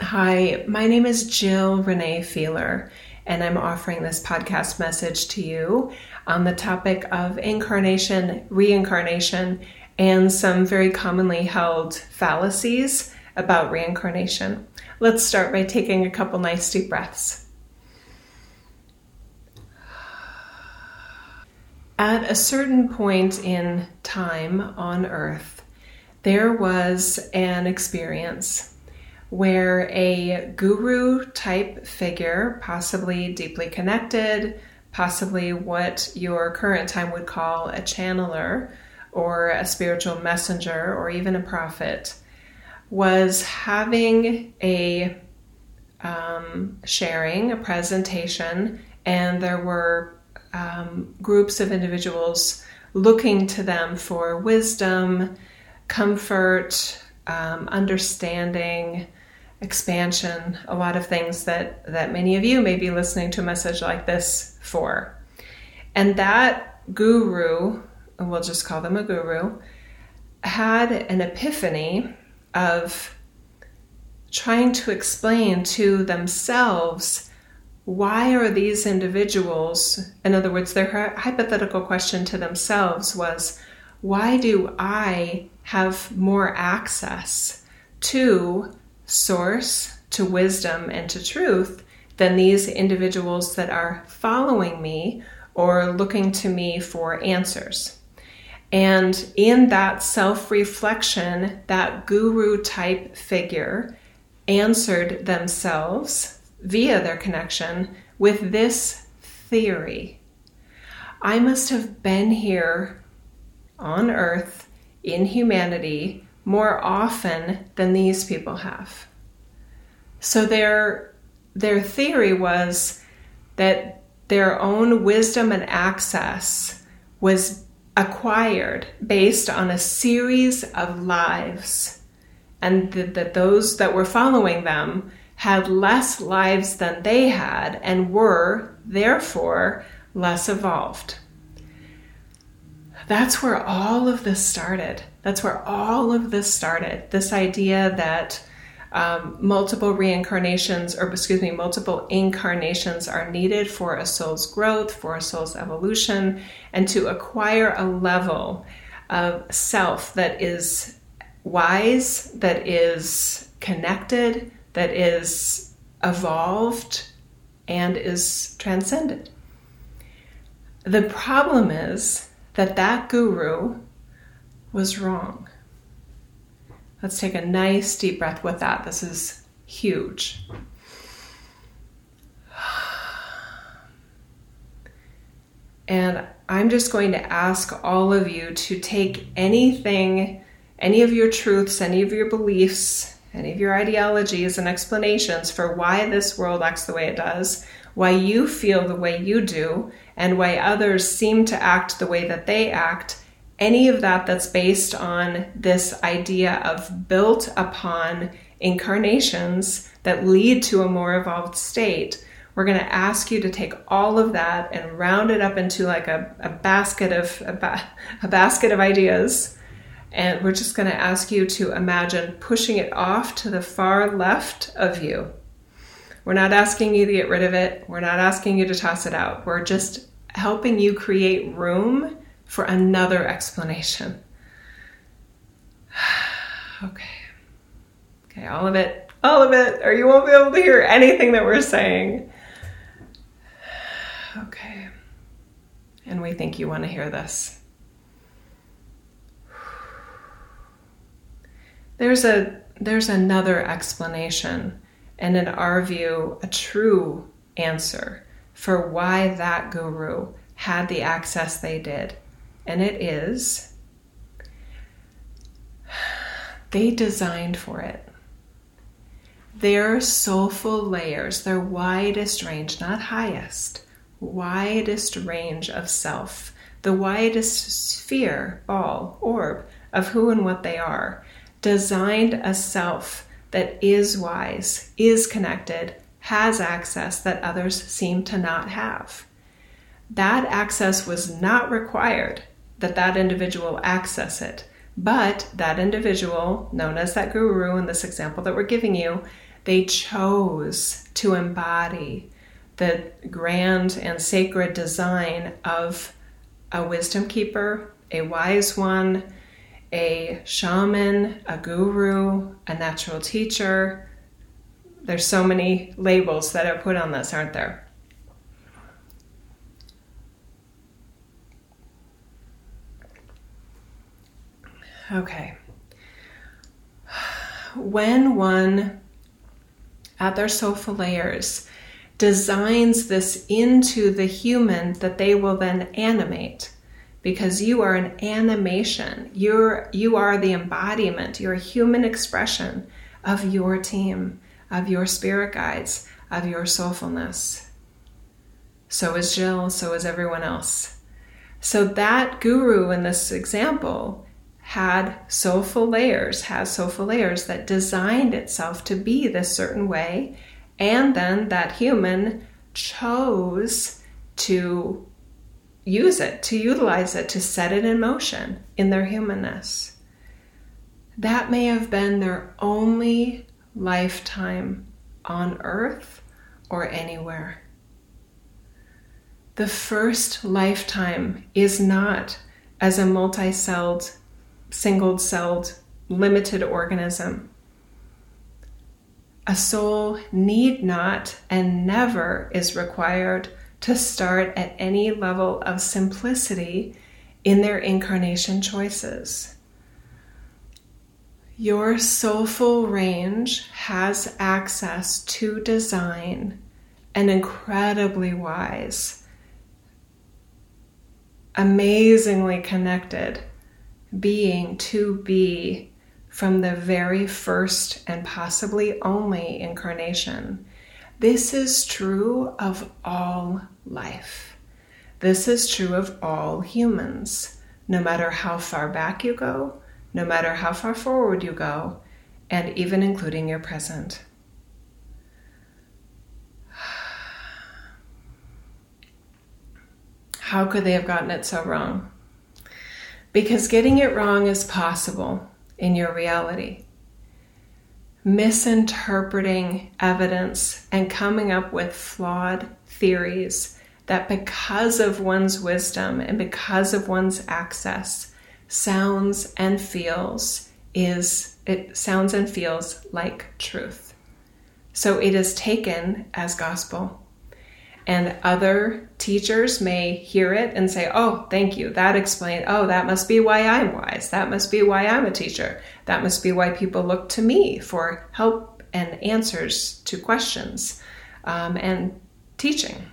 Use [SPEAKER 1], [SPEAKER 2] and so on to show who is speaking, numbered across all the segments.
[SPEAKER 1] Hi, my name is Jill Renee Feeler, and I'm offering this podcast message to you on the topic of incarnation, reincarnation, and some very commonly held fallacies about reincarnation. Let's start by taking a couple nice deep breaths. At a certain point in time on Earth, there was an experience where a guru type figure, possibly deeply connected, possibly what your current time would call a channeler or a spiritual messenger or even a prophet, was having a um, sharing, a presentation, and there were um, groups of individuals looking to them for wisdom, comfort, um, understanding, expansion, a lot of things that, that many of you may be listening to a message like this for. And that guru, we'll just call them a guru, had an epiphany of trying to explain to themselves why are these individuals, in other words, their hypothetical question to themselves was, why do I have more access to source, to wisdom, and to truth than these individuals that are following me or looking to me for answers. And in that self reflection, that guru type figure answered themselves via their connection with this theory I must have been here on earth in humanity more often than these people have. So their their theory was that their own wisdom and access was acquired based on a series of lives and th- that those that were following them had less lives than they had and were therefore less evolved. That's where all of this started. That's where all of this started. This idea that um, multiple reincarnations, or excuse me, multiple incarnations are needed for a soul's growth, for a soul's evolution, and to acquire a level of self that is wise, that is connected, that is evolved, and is transcended. The problem is that that guru was wrong. Let's take a nice deep breath with that. This is huge. And I'm just going to ask all of you to take anything, any of your truths, any of your beliefs, any of your ideologies and explanations for why this world acts the way it does, why you feel the way you do, and why others seem to act the way that they act, any of that that's based on this idea of built upon incarnations that lead to a more evolved state, we're going to ask you to take all of that and round it up into like a, a basket of a, ba- a basket of ideas. And we're just going to ask you to imagine pushing it off to the far left of you. We're not asking you to get rid of it. We're not asking you to toss it out. We're just helping you create room for another explanation okay okay all of it all of it or you won't be able to hear anything that we're saying Okay. And we think you want to hear this. There's a there's another explanation and in our view a true answer for why that guru had the access they did. And it is they designed for it. Their soulful layers, their widest range, not highest, widest range of self, the widest sphere, ball, orb of who and what they are, designed a self that is wise, is connected, has access that others seem to not have. That access was not required that that individual access it, but that individual, known as that guru in this example that we're giving you, They chose to embody the grand and sacred design of a wisdom keeper, a wise one, a shaman, a guru, a natural teacher. There's so many labels that are put on this, aren't there? Okay. When one, at their soulful layers, designs this into the human that they will then animate, because you are an animation. You're you are the embodiment, you're a human expression of your team, of your spirit guides, of your soulfulness. So is Jill, so is everyone else. So that guru in this example had soulful layers, has soulful layers that designed itself to be this certain way, and then that human chose to use it, to utilize it, to set it in motion in their humanness. That may have been their only lifetime on earth or anywhere. The first lifetime is not as a multi celled single celled, limited organism. A soul need not and never is required to start at any level of simplicity in their incarnation choices. Your soulful range has access to design and incredibly wise, amazingly connected being to be from the very first and possibly only incarnation. This is true of all life. This is true of all humans, no matter how far back you go, no matter how far forward you go, and even including your present. How could they have gotten it so wrong? Because getting it wrong is possible in your reality. Misinterpreting evidence and coming up with flawed theories that, because of one's wisdom and because of one's access, sounds and feels is it sounds and feels like truth. So it is taken as gospel and other teachers may hear it and say, Oh, thank you. That explains, oh, that must be why I'm wise. That must be why I'm a teacher. That must be why people look to me for help and answers to questions um, and teaching.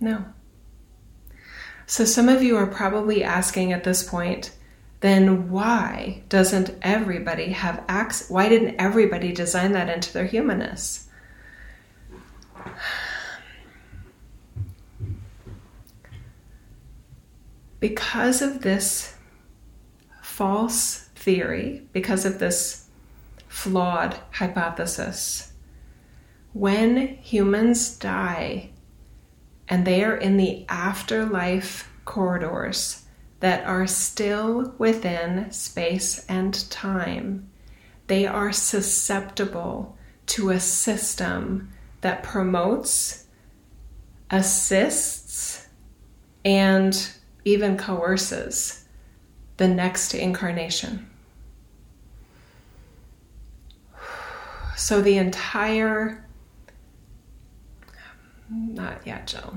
[SPEAKER 1] No. So some of you are probably asking at this point, then why doesn't everybody have access? Why didn't everybody design that into their humanness? Because of this false theory, because of this flawed hypothesis, when humans die and they are in the afterlife corridors that are still within space and time, they are susceptible to a system that promotes, assists, and even coerces the next incarnation. So the entire, not yet, Jill.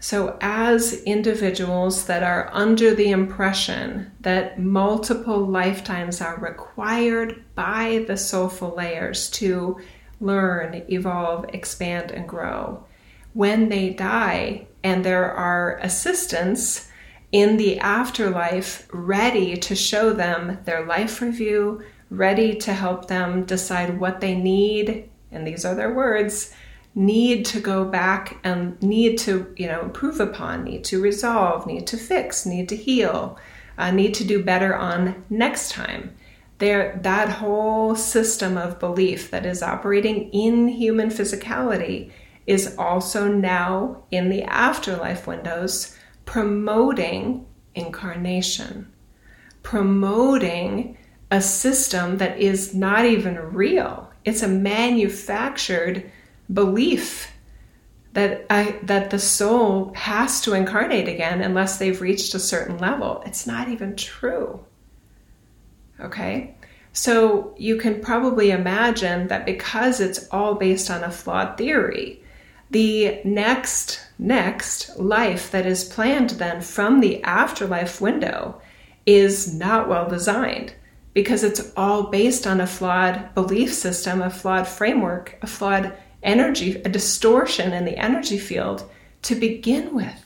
[SPEAKER 1] So, as individuals that are under the impression that multiple lifetimes are required by the soulful layers to learn, evolve, expand, and grow. When they die, and there are assistants in the afterlife ready to show them their life review, ready to help them decide what they need, and these are their words need to go back and need to you know improve upon need to resolve need to fix need to heal uh, need to do better on next time there that whole system of belief that is operating in human physicality is also now in the afterlife windows promoting incarnation promoting a system that is not even real. It's a manufactured belief that I, that the soul has to incarnate again unless they've reached a certain level. It's not even true. Okay? So you can probably imagine that because it's all based on a flawed theory, the next next life that is planned then from the afterlife window is not well designed because it's all based on a flawed belief system, a flawed framework, a flawed energy, a distortion in the energy field to begin with.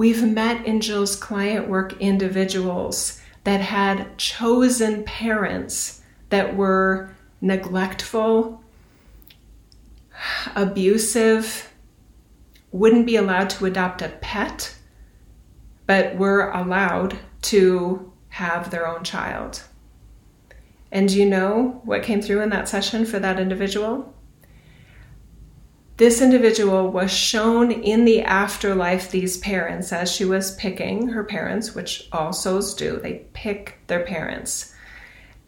[SPEAKER 1] We've met in Jill's client work individuals that had chosen parents that were neglectful, abusive, wouldn't be allowed to adopt a pet, but were allowed to have their own child. And you know what came through in that session for that individual? This individual was shown in the afterlife these parents as she was picking her parents, which all souls do. They pick their parents.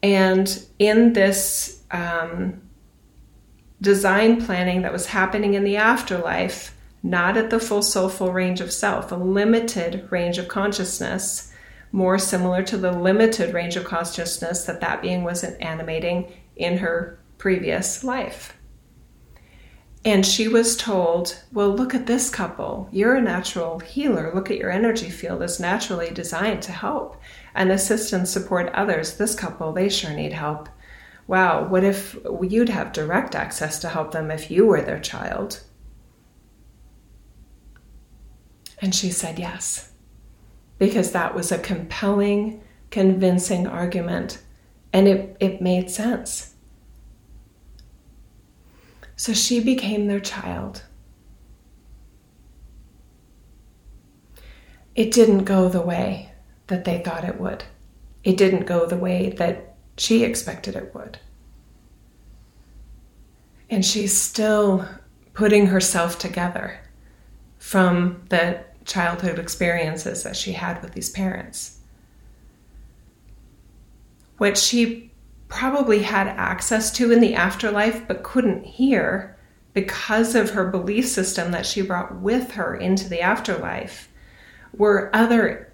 [SPEAKER 1] And in this um, design planning that was happening in the afterlife, not at the full soulful range of self, a limited range of consciousness, more similar to the limited range of consciousness that that being was animating in her previous life. And she was told, Well, look at this couple. You're a natural healer. Look at your energy field is naturally designed to help and assist and support others. This couple, they sure need help. Wow, what if you'd have direct access to help them if you were their child? And she said yes because that was a compelling, convincing argument and it, it made sense. So she became their child. It didn't go the way that they thought it would. It didn't go the way that she expected it would. And she's still putting herself together from the childhood experiences that she had with these parents. What she probably had access to in the afterlife but couldn't hear because of her belief system that she brought with her into the afterlife were other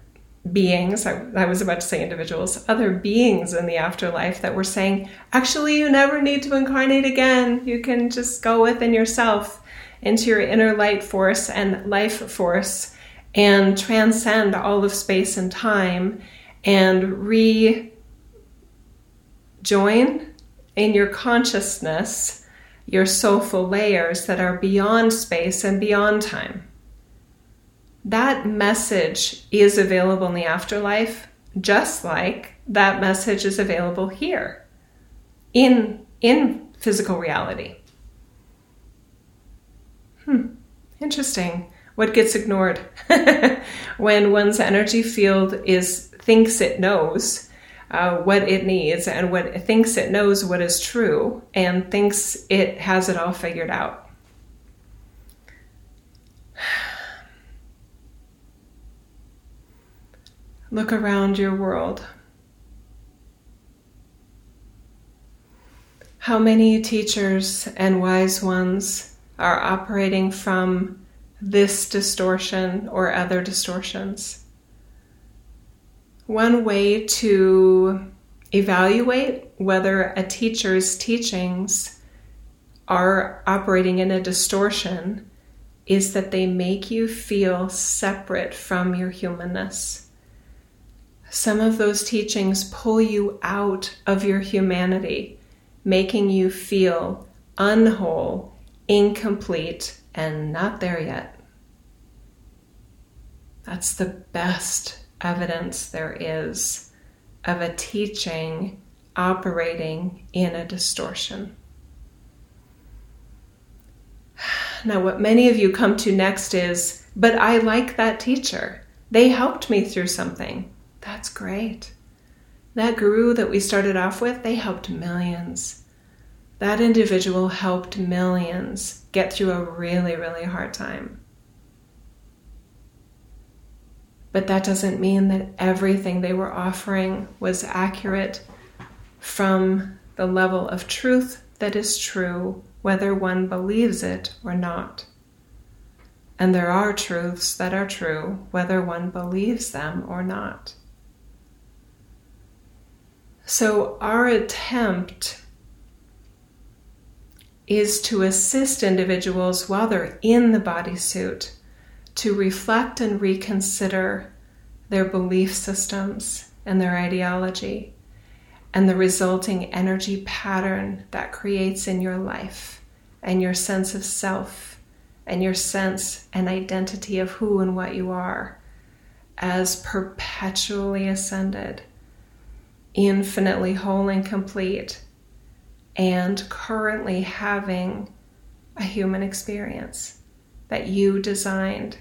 [SPEAKER 1] beings, I, I, was about to say individuals, other beings in the afterlife that were saying, actually, you never need to incarnate again. You can just go within yourself into your inner light force and life force and transcend all of space and time and rejoin in your consciousness your soulful layers that are beyond space and beyond time. That message is available in the afterlife, just like that message is available here in, in physical reality. Hmm, interesting what gets ignored when one's energy field is thinks it knows uh, what it needs and what it thinks it knows what is true and thinks it has it all figured out. Look around your world. How many teachers and wise ones are operating from this distortion or other distortions. One way to evaluate whether a teacher's teachings are operating in a distortion is that they make you feel separate from your humanness. Some of those teachings pull you out of your humanity, making you feel unwhole, incomplete, and not there yet. That's the best evidence there is of a teaching operating in a distortion. Now, what many of you come to next is, but I like that teacher. They helped me through something. That's great. That guru that we started off with, they helped millions. That individual helped millions get through a really, really hard time. But that doesn't mean that everything they were offering was accurate from the level of truth that is true, whether one believes it or not. And there are truths that are true, whether one believes them or not. So, our attempt is to assist individuals while they're in the bodysuit to reflect and reconsider their belief systems and their ideology and the resulting energy pattern that creates in your life and your sense of self and your sense and identity of who and what you are as perpetually ascended infinitely whole and complete, and currently having a human experience that you designed.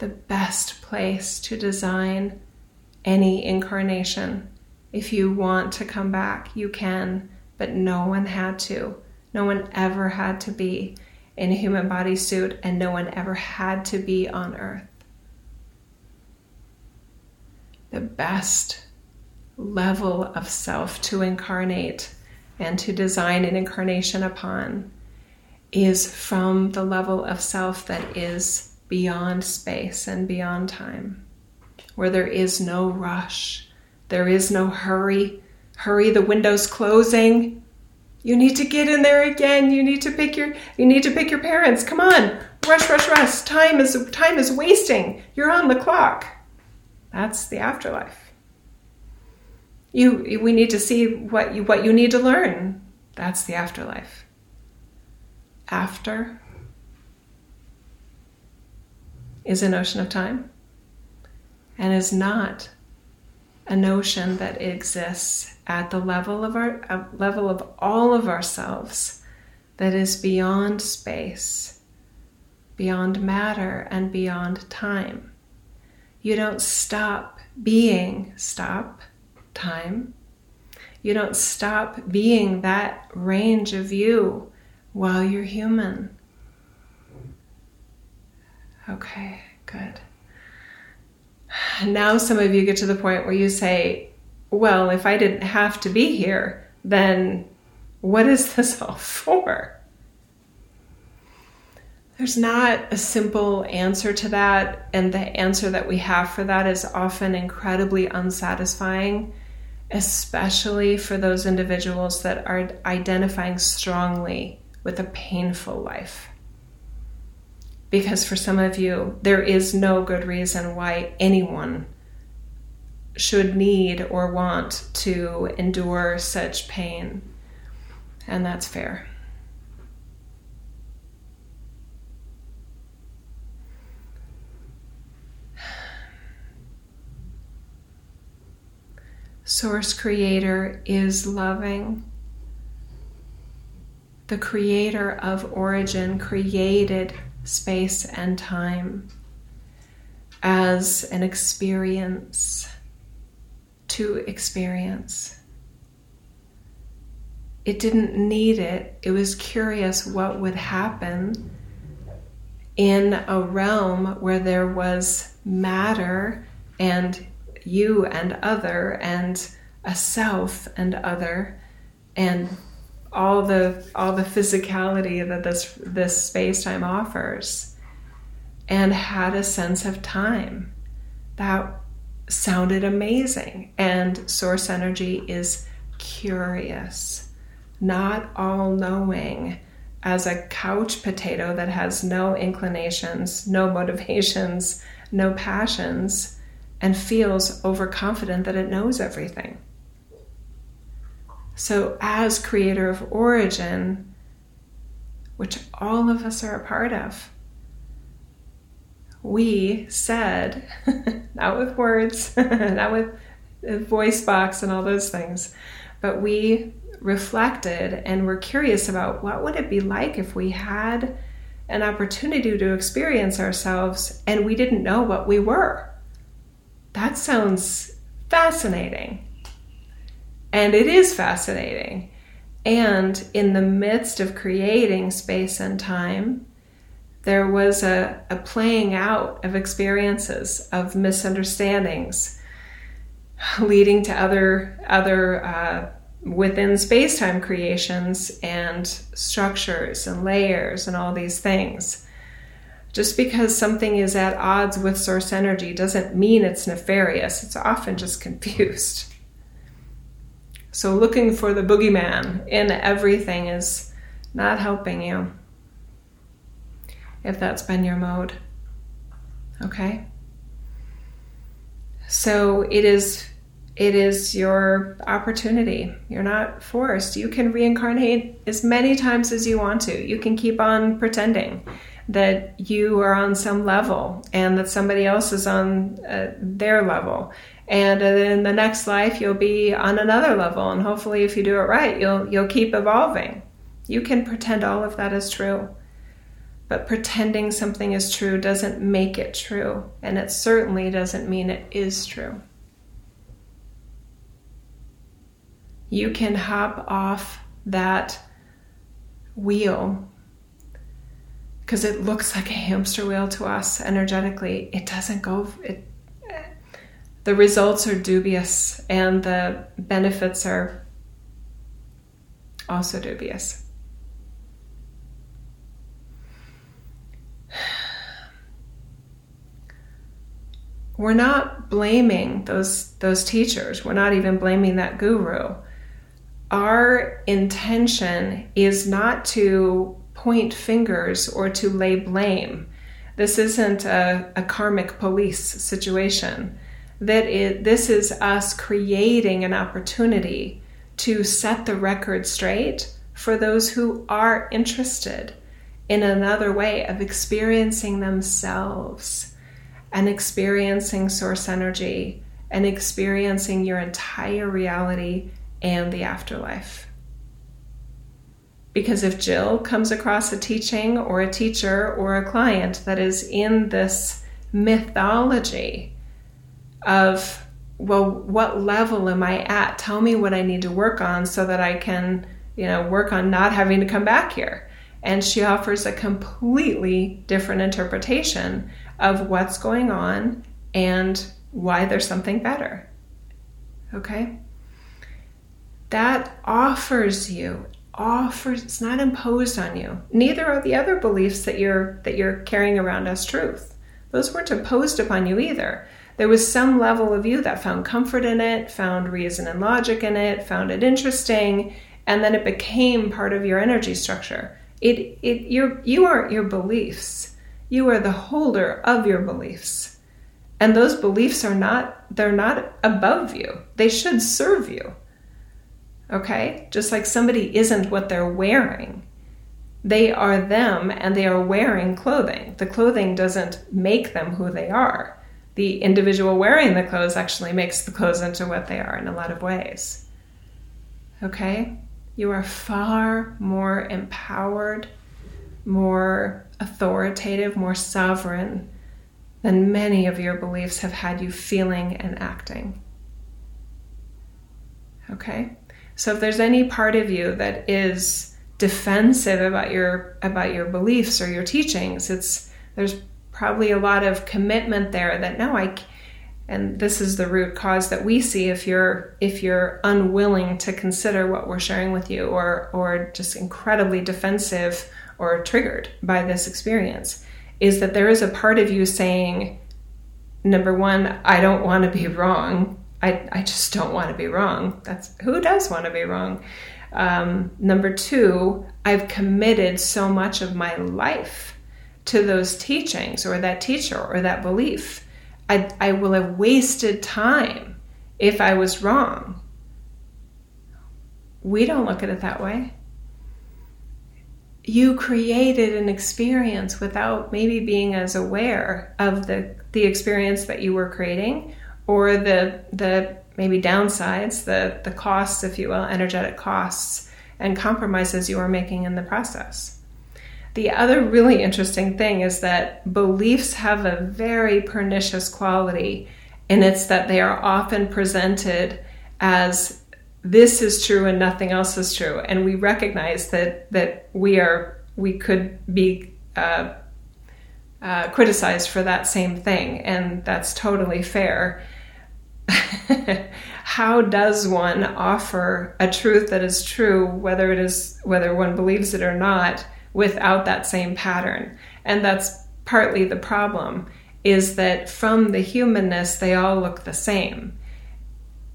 [SPEAKER 1] The best place to design any incarnation. If you want to come back, you can, but no one had to. No one ever had to be in a human bodysuit, and no one ever had to be on Earth. The best level of self to incarnate and to design an incarnation upon is from the level of self that is beyond space and beyond time, where there is no rush, there is no hurry. Hurry, the window's closing. You need to get in there again. You need to pick your you need to pick your parents. Come on. Rush, rush, rush. Time is time is wasting. You're on the clock. That's the afterlife you we need to see what you what you need to learn that's the afterlife after is a notion of time and is not a notion that exists at the level of our uh, level of all of ourselves that is beyond space beyond matter and beyond time you don't stop being stop time. You don't stop being that range of you while you're human. Okay, good. Now, some of you get to the point where you say, Well, if I didn't have to be here, then what is this all for? There's not a simple answer to that, and the answer that we have for that is often incredibly unsatisfying especially for those individuals that are identifying strongly with a painful life. Because for some of you, there is no good reason why anyone should need or want to endure such pain. And that's fair. Source Creator is loving. The Creator of origin created space and time as an experience to experience. It didn't need it, it was curious what would happen in a realm where there was matter and you and other and a self and other and all the all the physicality that this this space time offers and had a sense of time that sounded amazing and source energy is curious not all knowing as a couch potato that has no inclinations no motivations no passions and feels overconfident that it knows everything. So, as creator of origin, which all of us are a part of, we said, not with words, not with a voice box and all those things, but we reflected and were curious about what would it be like if we had an opportunity to experience ourselves and we didn't know what we were that sounds fascinating. And it is fascinating. And in the midst of creating space and time, there was a, a playing out of experiences, of misunderstandings, leading to other other uh, within space-time creations and structures and layers and all these things. Just because something is at odds with source energy doesn't mean it's nefarious. It's often just confused. So looking for the boogeyman in everything is not helping you if that's been your mode. Okay? So it is it is your opportunity. You're not forced. You can reincarnate as many times as you want to. You can keep on pretending that you are on some level and that somebody else is on uh, their level. And in the next life, you'll be on another level. And hopefully, if you do it right, you'll, you'll keep evolving. You can pretend all of that is true. But pretending something is true doesn't make it true, and it certainly doesn't mean it is true. You can hop off that wheel because it looks like a hamster wheel to us energetically. It doesn't go, it, the results are dubious and the benefits are also dubious. we're not blaming those those teachers. We're not even blaming that guru. Our intention is not to point fingers or to lay blame. This isn't a, a karmic police situation. That it, this is us creating an opportunity to set the record straight for those who are interested in another way of experiencing themselves and experiencing source energy and experiencing your entire reality and the afterlife. Because if Jill comes across a teaching or a teacher or a client that is in this mythology of, well, what level am I at? Tell me what I need to work on so that I can, you know, work on not having to come back here. And she offers a completely different interpretation of what's going on and why there's something better. Okay? That offers you offers it's not imposed on you. Neither are the other beliefs that you're that you're carrying around as truth. Those weren't imposed upon you either. There was some level of you that found comfort in it, found reason and logic in it, found it interesting, and then it became part of your energy structure. It it you you aren't your beliefs. You are the holder of your beliefs. And those beliefs are not they're not above you. They should serve you. Okay? Just like somebody isn't what they're wearing. They are them and they are wearing clothing. The clothing doesn't make them who they are. The individual wearing the clothes actually makes the clothes into what they are in a lot of ways. Okay? You are far more empowered, more authoritative, more sovereign than many of your beliefs have had you feeling and acting. Okay? So if there's any part of you that is defensive about your about your beliefs or your teachings, it's there's probably a lot of commitment there that no, I and this is the root cause that we see if you're if you're unwilling to consider what we're sharing with you or or just incredibly defensive or triggered by this experience is that there is a part of you saying, number one, I don't want to be wrong. I, I just don't want to be wrong. That's who does want to be wrong. Um, number two, I've committed so much of my life to those teachings or that teacher or that belief. I, I will have wasted time if I was wrong. We don't look at it that way you created an experience without maybe being as aware of the the experience that you were creating or the the maybe downsides the the costs if you will energetic costs and compromises you are making in the process the other really interesting thing is that beliefs have a very pernicious quality and it's that they are often presented as this is true and nothing else is true and we recognize that that we are we could be uh, uh, criticized for that same thing, and that's totally fair. How does one offer a truth that is true, whether it is whether one believes it or not, without that same pattern? And that's partly the problem is that from the humanness, they all look the same.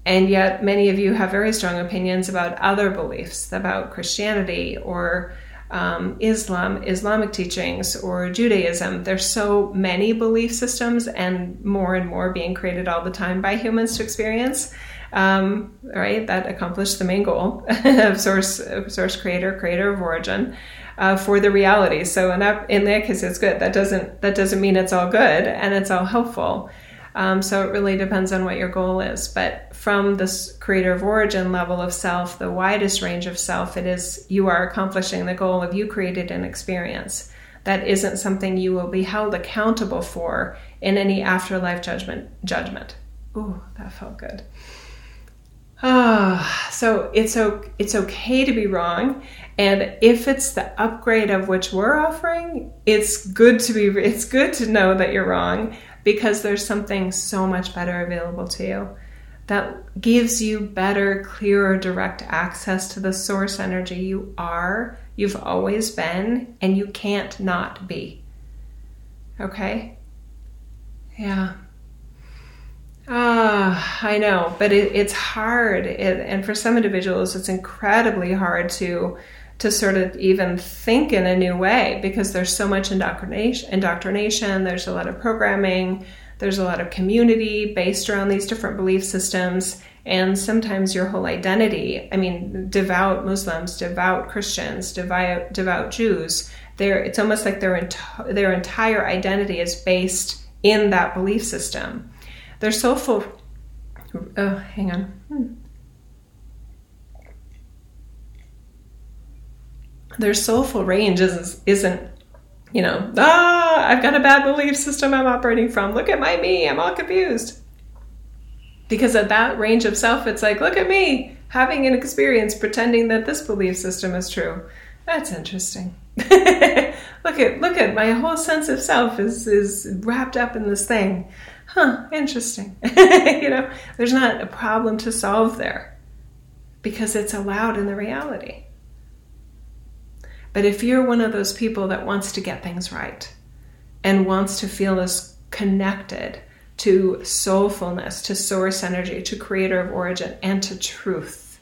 [SPEAKER 1] And yet, many of you have very strong opinions about other beliefs, about Christianity or um, Islam, Islamic teachings, or Judaism. There's so many belief systems, and more and more being created all the time by humans to experience. Um, right, that accomplished the main goal of source, source creator, creator of origin uh, for the reality. So in that in that case, it's good. That doesn't that doesn't mean it's all good and it's all helpful. Um, so it really depends on what your goal is. But from this creator of origin level of self, the widest range of self, it is you are accomplishing the goal of you created an experience. That isn't something you will be held accountable for in any afterlife judgment. Judgment. Ooh, that felt good. Ah, so it's it's okay to be wrong, and if it's the upgrade of which we're offering, it's good to be it's good to know that you're wrong because there's something so much better available to you that gives you better, clearer, direct access to the source energy you are, you've always been, and you can't not be. Okay? Yeah. Ah, I know, but it, it's hard, it, and for some individuals, it's incredibly hard to to sort of even think in a new way because there's so much indoctrination. Indoctrination. There's a lot of programming. There's a lot of community based around these different belief systems, and sometimes your whole identity. I mean, devout Muslims, devout Christians, devout devout Jews. They're, it's almost like their ent- their entire identity is based in that belief system their soulful. Oh, hang on. Hmm. Their soulful range is, isn't, you know, ah, I've got a bad belief system I'm operating from. Look at my me. I'm all confused. Because at that range of self, it's like, look at me having an experience pretending that this belief system is true. That's interesting. look at look at my whole sense of self is is wrapped up in this thing huh, interesting. you know, there's not a problem to solve there because it's allowed in the reality. But if you're one of those people that wants to get things right and wants to feel as connected to soulfulness, to source energy, to creator of origin, and to truth,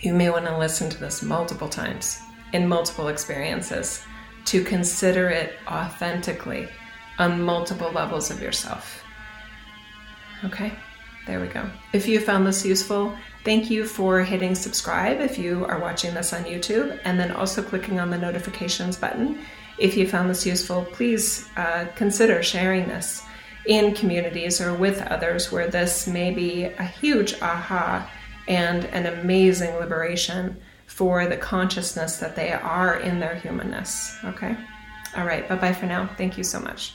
[SPEAKER 1] you may want to listen to this multiple times in multiple experiences to consider it authentically on multiple levels of yourself. Okay, there we go. If you found this useful, thank you for hitting subscribe if you are watching this on YouTube, and then also clicking on the notifications button. If you found this useful, please uh, consider sharing this in communities or with others where this may be a huge aha and an amazing liberation for the consciousness that they are in their humanness. Okay? All right, bye bye for now. Thank you so much.